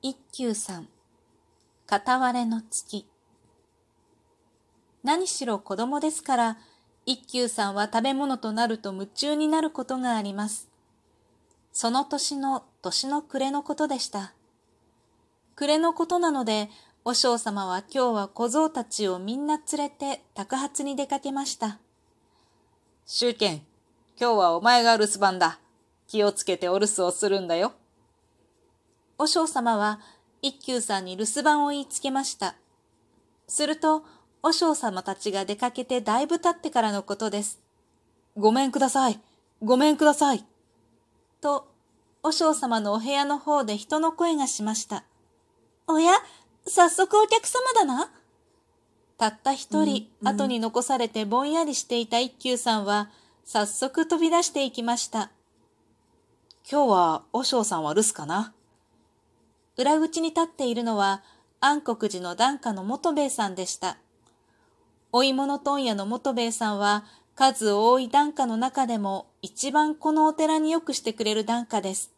一休さん、片割れの月。何しろ子供ですから、一休さんは食べ物となると夢中になることがあります。その年の年の暮れのことでした。暮れのことなので、和尚様は今日は小僧たちをみんな連れて宅発に出かけました。宗賢、今日はお前が留守番だ。気をつけてお留守をするんだよ。和尚様は一休さんに留守番を言いつけました。すると、和尚様たちが出かけてだいぶ経ってからのことです。ごめんください。ごめんください。と、和尚様のお部屋の方で人の声がしました。おや、早速お客様だな。たった一人、うん、後に残されてぼんやりしていた一休さんは、早速飛び出していきました。今日は、和尚さんは留守かな裏口に立っているのは安国寺の檀家の元兵衛さんでした。お芋の問屋の元兵衛さんは数多い檀家の中でも一番このお寺によくしてくれる檀家です。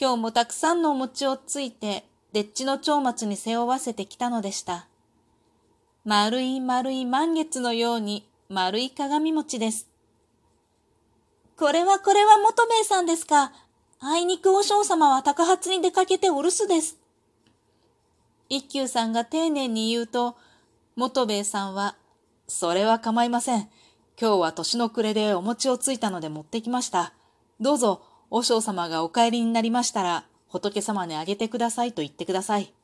今日もたくさんのお餅をついて、でっちの長松に背負わせてきたのでした。丸い丸い満月のように丸い鏡餅です。これはこれは元兵衛さんですか？あいにく和尚様は高発に出かけてお留守です。一休さんが丁寧に言うと、元兵衛さんは、それは構いません。今日は年の暮れでお餅をついたので持ってきました。どうぞ、和尚様がお帰りになりましたら、仏様にあげてくださいと言ってください。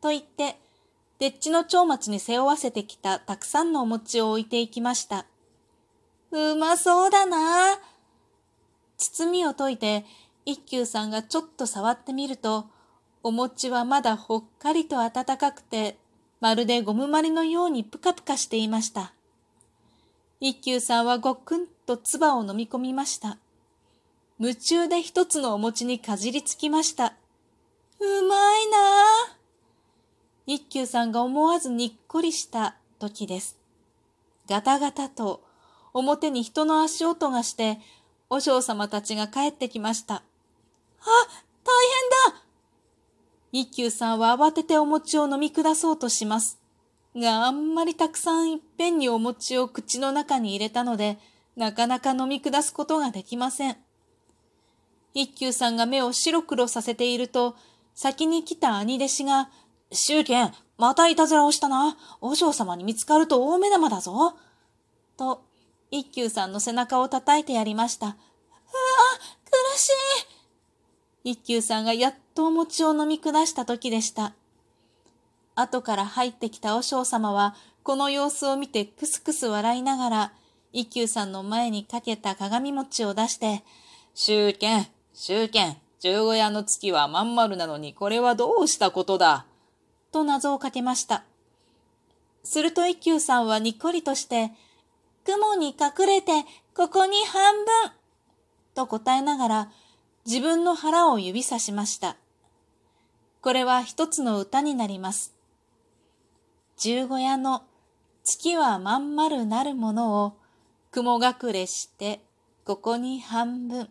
と言って、でっちの蝶松に背負わせてきたたくさんのお餅を置いていきました。うまそうだな包みを解いて、一休さんがちょっと触ってみると、お餅はまだほっかりと温かくて、まるでゴムまりのようにぷかぷかしていました。一休さんはごっくんと唾を飲み込みました。夢中で一つのお餅にかじりつきました。うまいなぁ。一休さんが思わずにっこりした時です。ガタガタと表に人の足音がして和尚様たちが帰ってきました。あ、大変だ一休さんは慌ててお餅を飲み下そうとします。があんまりたくさんいっぺんにお餅を口の中に入れたので、なかなか飲み下すことができません。一休さんが目を白黒させていると、先に来た兄弟子が、宗賢、またいたずらをしたな。和尚様に見つかると大目玉だぞ。と、一休さんの背中を叩いてやりました。うわ、苦しい。一休さんがやっとお餅を飲み下した時でした。後から入ってきた和尚様は、この様子を見てクスクス笑いながら、一休さんの前にかけた鏡餅を出して、宗剣、宗剣、十五夜の月はまん丸なのにこれはどうしたことだ？と謎をかけました。すると一休さんはにっこりとして、雲に隠れて、ここに半分。と答えながら、自分の腹を指さしました。これは一つの歌になります。十五夜の月はまん丸なるものを雲隠れしてここに半分。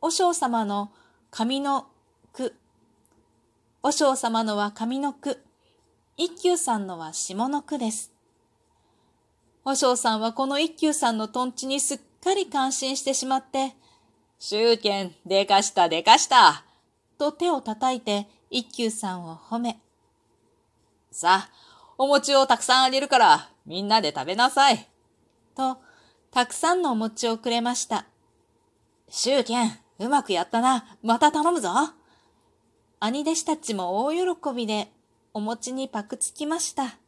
和尚様の上の句。和尚様のは上の句。一休さんのは下の句です。和尚さんはこの一休さんのとんちにすっかり感心してしまって、宗剣、でかしたでかした。と手を叩いて一休さんを褒め。さあ、お餅をたくさんあげるから、みんなで食べなさい。と、たくさんのお餅をくれました。宗剣、うまくやったな。また頼むぞ。兄弟子たちも大喜びで、お餅にパクつきました。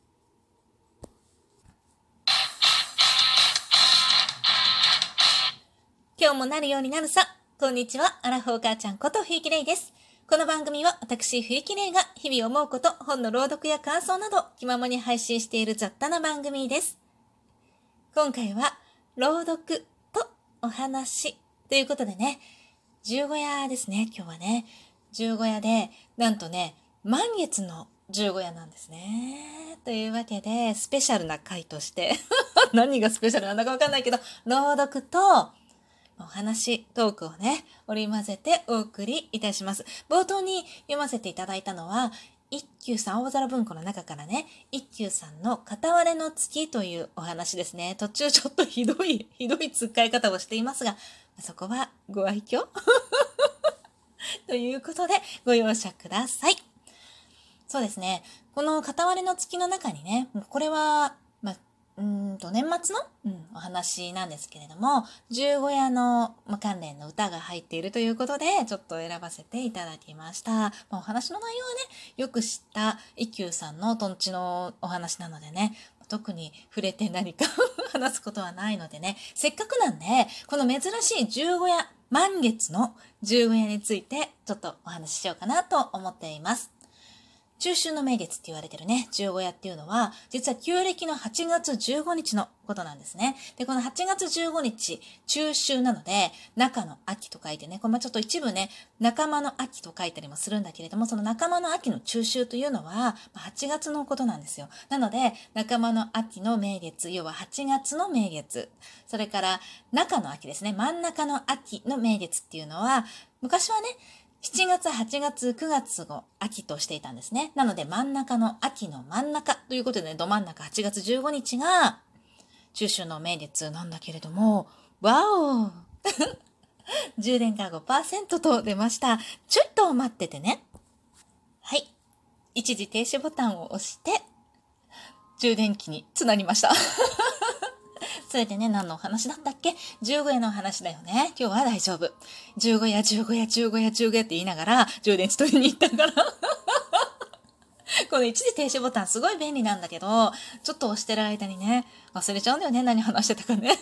今日もなるようになるさ。こんにちは、アラフォー母ちゃんこと冬木玲です。この番組は私冬木玲が日々思うこと、本の朗読や感想など気ままに配信している雑多な番組です。今回は朗読とお話ということでね、十五夜ですね、今日はね。十五夜で、なんとね、満月の十五夜なんですね。というわけで、スペシャルな回として 何がスペシャルなんだかわかんないけど、朗読とお話、トークをね、織り交ぜてお送りいたします。冒頭に読ませていただいたのは、一休さん、大皿文庫の中からね、一休さんの片割れの月というお話ですね。途中ちょっとひどい、ひどい使い方をしていますが、そこはご愛嬌？ということで、ご容赦ください。そうですね。この片割れの月の中にね、これは、うんと、年末の、うん、お話なんですけれども、十五夜の、ま関連の歌が入っているということで、ちょっと選ばせていただきました。まあ、お話の内容はね、よく知った一休さんのとんちのお話なのでね、特に触れて何か 話すことはないのでね、せっかくなんで、この珍しい十五夜、満月の十五夜について、ちょっとお話ししようかなと思っています。中秋の名月って言われてるね、十五夜っていうのは、実は旧暦の8月15日のことなんですね。で、この8月15日、中秋なので、中の秋と書いてね、これちょっと一部ね、仲間の秋と書いたりもするんだけれども、その仲間の秋の中秋というのは、8月のことなんですよ。なので、仲間の秋の名月、要は8月の名月、それから中の秋ですね、真ん中の秋の名月っていうのは、昔はね、7月、8月、9月を秋としていたんですね。なので真ん中の秋の真ん中ということで、ね、ど真ん中8月15日が中秋の名月なんだけれども、わお充電が5%と出ました。ちょっと待っててね。はい。一時停止ボタンを押して、充電器につなりました。それでね、何のお話だったっけ？十五夜のお話だよね。今日は大丈夫。十五夜、十五夜、十五夜、十五夜って言いながら、充電池取りに行ったから。この一時停止ボタンすごい便利なんだけど、ちょっと押してる間にね、忘れちゃうんだよね。何話してたかね。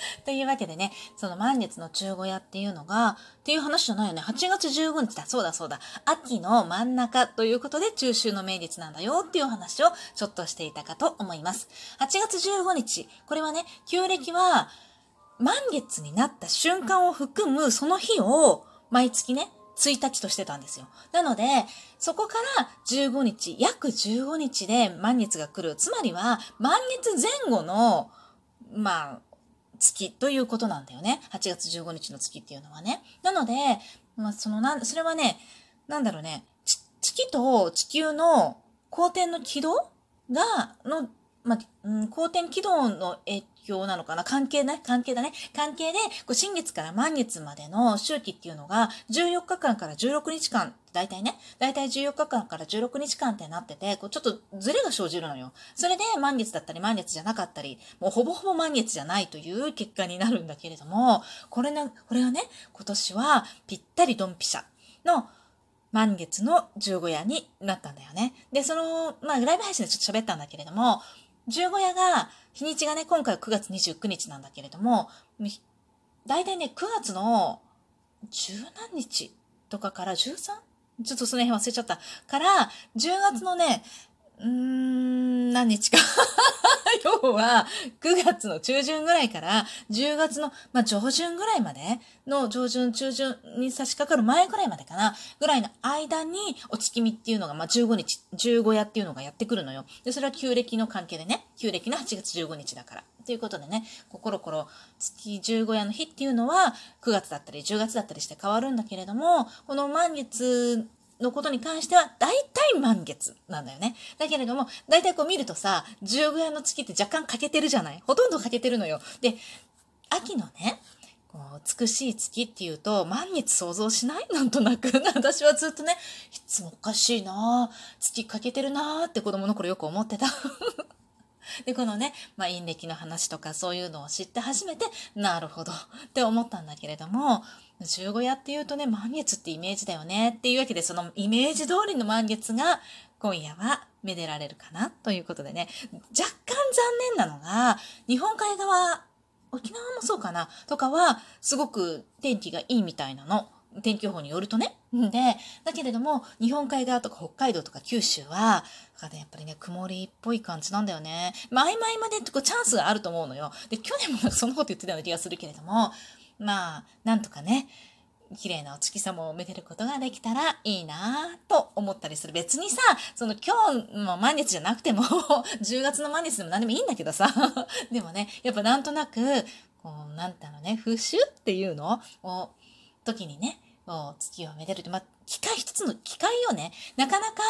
というわけでね、その満月の中小屋っていうのが、っていう話じゃないよね。8月15日だ。そうだそうだ。秋の真ん中ということで中秋の名月なんだよっていう話をちょっとしていたかと思います。8月15日。これはね、旧暦は満月になった瞬間を含むその日を毎月ね、1日としてたんですよ。なので、そこから15日、約15日で満月が来る。つまりは、満月前後の、まあ、月ということなんだよね。8月15日の月っていうのはね。なので、まあ、そのな、それはね、なんだろうね、月と地球の公転の軌道が、の、まあ、うん、公転軌道の影響なのかな関係ね、関係だね。関係で、こう新月から満月までの周期っていうのが、14日間から16日間、大体ね、大体14日間から16日間ってなってて、こうちょっとズレが生じるのよ。それで満月だったり満月じゃなかったり、もうほぼほぼ満月じゃないという結果になるんだけれども、これね、これはね、今年はぴったりドンピシャの満月の十五夜になったんだよね。で、その、まあ、ライブ配信でちょっと喋ったんだけれども、十五夜が、日にちがね、今回は9月29日なんだけれども、大体ね、9月の十何日とかから 13? ちょっとその辺忘れちゃった。から、10月のね、うーん、何日か 要は、9月の中旬ぐらいから、10月の、まあ、上旬ぐらいまでの上旬、中旬に差し掛かる前ぐらいまでかな、ぐらいの間に、お月見っていうのが、まあ、15日、15夜っていうのがやってくるのよ。で、それは旧暦の関係でね、旧暦の8月15日だから。ということでね、コロコロ月15夜の日っていうのは9月だったり10月だったりして変わるんだけれども、この満月のことに関しては、大体満月なんだよね。だけれども、大体こう見るとさ、十五夜の月って若干欠けてるじゃない？ほとんど欠けてるのよ。で、秋のね、こう美しい月っていうと、満月想像しない？なんとなく。私はずっとね、いつもおかしいな月欠けてるなって子供の頃よく思ってた。で、このね、まあ、陰暦の話とかそういうのを知って初めて、なるほどって思ったんだけれども、十五夜っていうとね、満月ってイメージだよねっていうわけで、そのイメージ通りの満月が今夜はめでられるかなということでね、若干残念なのが、日本海側、沖縄もそうかなとかは、すごく天気がいいみたいなの。天気予報によるとね。で、だけれども、日本海側とか北海道とか九州は、やっぱりね、曇りっぽい感じなんだよね。まあ、曖昧までこうチャンスがあると思うのよ。で、去年もそんなこと言ってたような気がするけれども、まあ、なんとかね、綺麗なお月様をめでることができたらいいなと思ったりする。別にさ、その今日の満月じゃなくても、10月の満月でも何でもいいんだけどさ。でもね、やっぱなんとなく、こう、なんてのね、風習っていうのを、時にね、こう、月をめでるって、まあ、機械一つの機械よね。なかなか、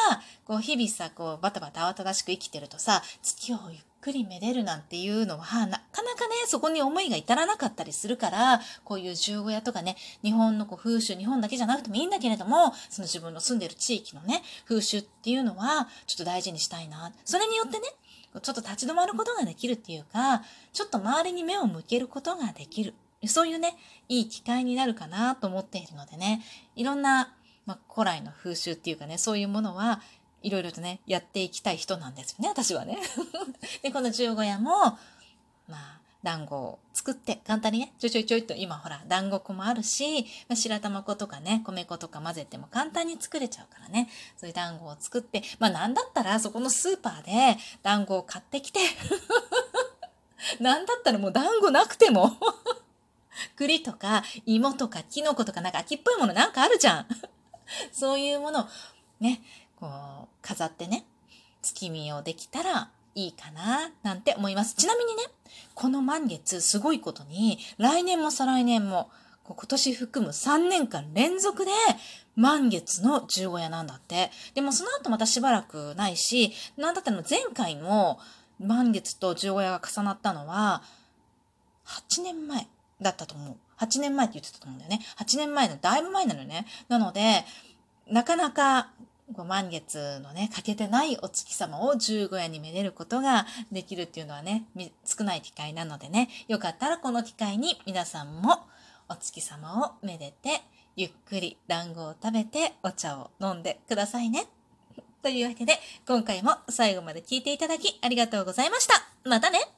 こう、日々さ、こう、バタバタ慌ただしく生きてるとさ、月をゆっくりめでるなんていうのは、なかなかね、そこに思いが至らなかったりするから、こういう十五夜とかね、日本のこう風習、日本だけじゃなくてもいいんだけれども、その自分の住んでる地域のね、風習っていうのは、ちょっと大事にしたいな。それによってね、ちょっと立ち止まることができるっていうか、ちょっと周りに目を向けることができる。そういうね、いい機会になるかなと思っているのでね、いろんな、まあ、古来の風習っていうかね、そういうものはいろいろとね、やっていきたい人なんですよね、私はね。で、この十五夜も、まあ、団子を作って簡単にね、ちょいちょいちょいと今ほら、団子粉もあるし、まあ、白玉粉とかね、米粉とか混ぜても簡単に作れちゃうからね、そういう団子を作って、まあなんだったらそこのスーパーで団子を買ってきて なんだったらもう団子なくても栗とか芋とかキノコとかなんか秋っぽいものなんかあるじゃん。そういうものをね、こう飾ってね、月見をできたらいいかな、なんて思います。ちなみにね、この満月すごいことに、来年も再来年も、今年含む3年間連続で満月の十五夜なんだって。でもその後またしばらくないし、なんだったら前回も満月と十五夜が重なったのは、8年前だったと思う。8年前って言ってたと思うんだよね。8年前のだいぶ前なのね。なので、なかなか満月のね、欠けてないお月様を十五夜にめでることができるっていうのはね、少ない機会なのでね、よかったらこの機会に皆さんもお月様をめでて、ゆっくり団子を食べてお茶を飲んでくださいね。というわけで、今回も最後まで聞いていただきありがとうございました。またね